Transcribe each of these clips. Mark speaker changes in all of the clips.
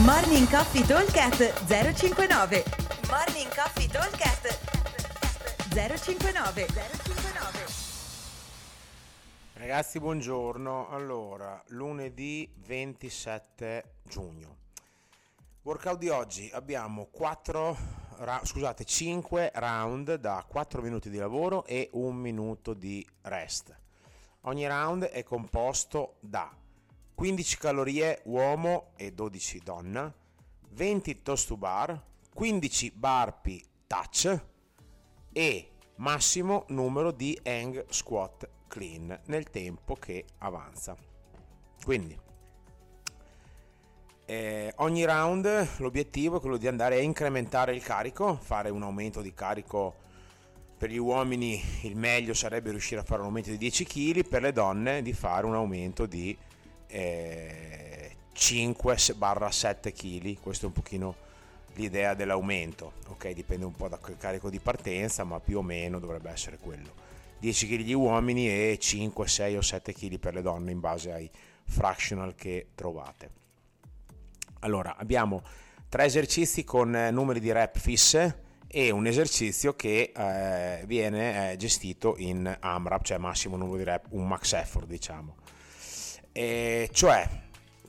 Speaker 1: Morning Coffee Talkcast 059 Morning Coffee Talkcast 059 059
Speaker 2: Ragazzi, buongiorno. Allora, lunedì 27 giugno. Workout di oggi abbiamo 4 scusate, 5 round da 4 minuti di lavoro e 1 minuto di rest. Ogni round è composto da 15 calorie uomo e 12 donna, 20 toast to bar, 15 burpee touch e massimo numero di hang squat clean nel tempo che avanza. Quindi eh, ogni round l'obiettivo è quello di andare a incrementare il carico, fare un aumento di carico per gli uomini il meglio sarebbe riuscire a fare un aumento di 10 kg, per le donne di fare un aumento di eh, 5-7 kg, questo è un pochino l'idea dell'aumento, ok? Dipende un po' dal carico di partenza, ma più o meno dovrebbe essere quello. 10 kg gli uomini e 5, 6 o 7 kg per le donne in base ai fractional che trovate. Allora, abbiamo tre esercizi con eh, numeri di rep fisse e un esercizio che eh, viene eh, gestito in AMRAP, cioè massimo numero di rep, un max effort diciamo. E cioè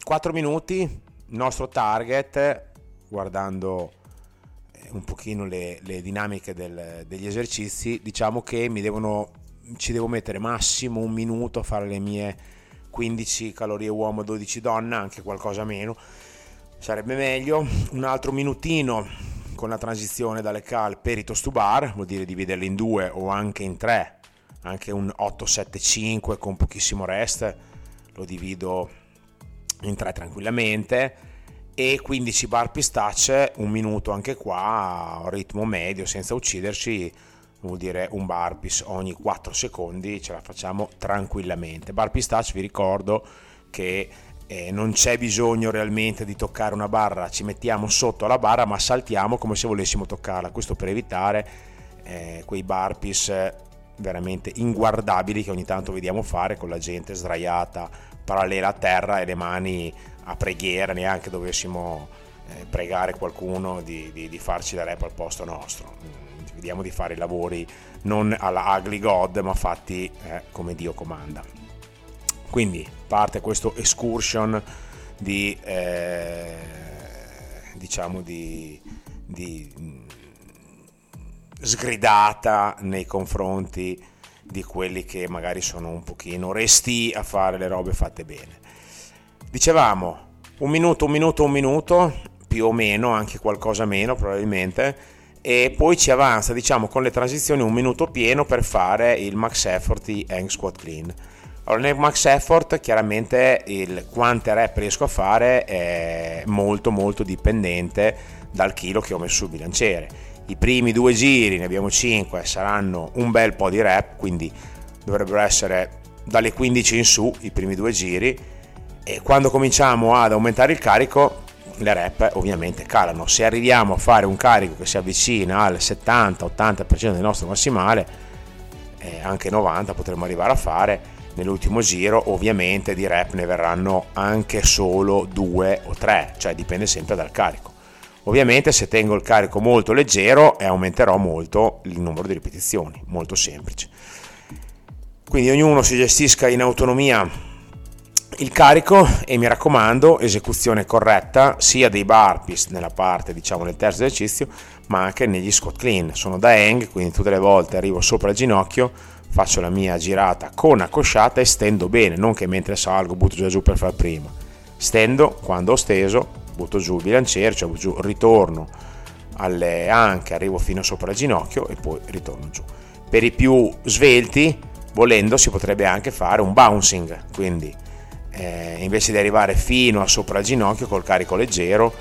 Speaker 2: 4 minuti, il nostro target, guardando eh, un pochino le, le dinamiche del, degli esercizi, diciamo che mi devono, ci devo mettere massimo un minuto a fare le mie 15 calorie uomo, 12 donna, anche qualcosa meno, sarebbe meglio. Un altro minutino con la transizione dalle cal per i toast to bar, vuol dire dividerli in due o anche in tre, anche un 8-7-5 con pochissimo rest lo divido in tre tranquillamente e 15 bar pistacce, un minuto anche qua, a ritmo medio senza ucciderci, vuol dire un barpis ogni 4 secondi, ce la facciamo tranquillamente. Bar pistacce vi ricordo che eh, non c'è bisogno realmente di toccare una barra, ci mettiamo sotto la barra ma saltiamo come se volessimo toccarla, questo per evitare eh, quei barpis veramente inguardabili che ogni tanto vediamo fare con la gente sdraiata parallela a terra e le mani a preghiera, neanche dovessimo eh, pregare qualcuno di, di, di, farci la rep al posto nostro. Mm, vediamo di fare i lavori non alla ugly god, ma fatti eh, come Dio comanda. Quindi parte questo excursion di eh, diciamo di, mm, sgridata nei confronti di quelli che magari sono un pochino resti a fare le robe fatte bene. Dicevamo un minuto, un minuto, un minuto, più o meno, anche qualcosa meno probabilmente, e poi ci avanza diciamo con le transizioni un minuto pieno per fare il max effort di hang squat clean. Allora, nel max effort chiaramente il quante rep riesco a fare è molto molto dipendente dal chilo che ho messo sul bilanciere i primi due giri, ne abbiamo 5, saranno un bel po' di rep, quindi dovrebbero essere dalle 15 in su i primi due giri e quando cominciamo ad aumentare il carico le rep ovviamente calano. Se arriviamo a fare un carico che si avvicina al 70-80% del nostro massimale, eh, anche 90 potremmo arrivare a fare nell'ultimo giro, ovviamente di rep ne verranno anche solo due o tre, cioè dipende sempre dal carico. Ovviamente se tengo il carico molto leggero e aumenterò molto il numero di ripetizioni, molto semplice. Quindi ognuno si gestisca in autonomia il carico e mi raccomando esecuzione corretta sia dei burpees nella parte diciamo del terzo esercizio ma anche negli squat clean sono da hang quindi tutte le volte arrivo sopra il ginocchio faccio la mia girata con accosciata e stendo bene non che mentre salgo butto già giù per far prima stendo quando ho steso butto giù il bilanciere, cioè giù, ritorno alle anche, arrivo fino sopra il ginocchio e poi ritorno giù. Per i più svelti, volendo, si potrebbe anche fare un bouncing, quindi eh, invece di arrivare fino a sopra il ginocchio col carico leggero,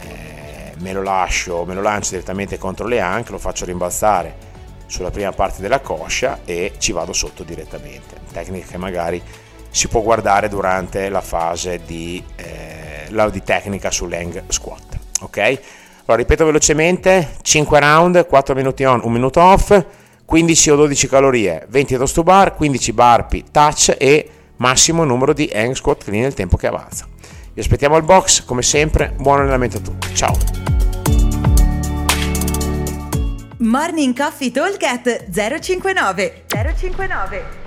Speaker 2: eh, me lo lascio, me lo lancio direttamente contro le anche, lo faccio rimbalzare sulla prima parte della coscia e ci vado sotto direttamente. Tecnica che magari si può guardare durante la fase di eh, la di tecnica sull'hang squat. Ok? Allora ripeto velocemente: 5 round, 4 minuti on, 1 minuto off, 15 o 12 calorie, 20 toast to bar, 15 burpee touch e massimo numero di hang squat clean nel tempo che avanza. Vi aspettiamo al box, come sempre, buon allenamento a tutti. Ciao!
Speaker 1: Morning Coffee Talk 059 059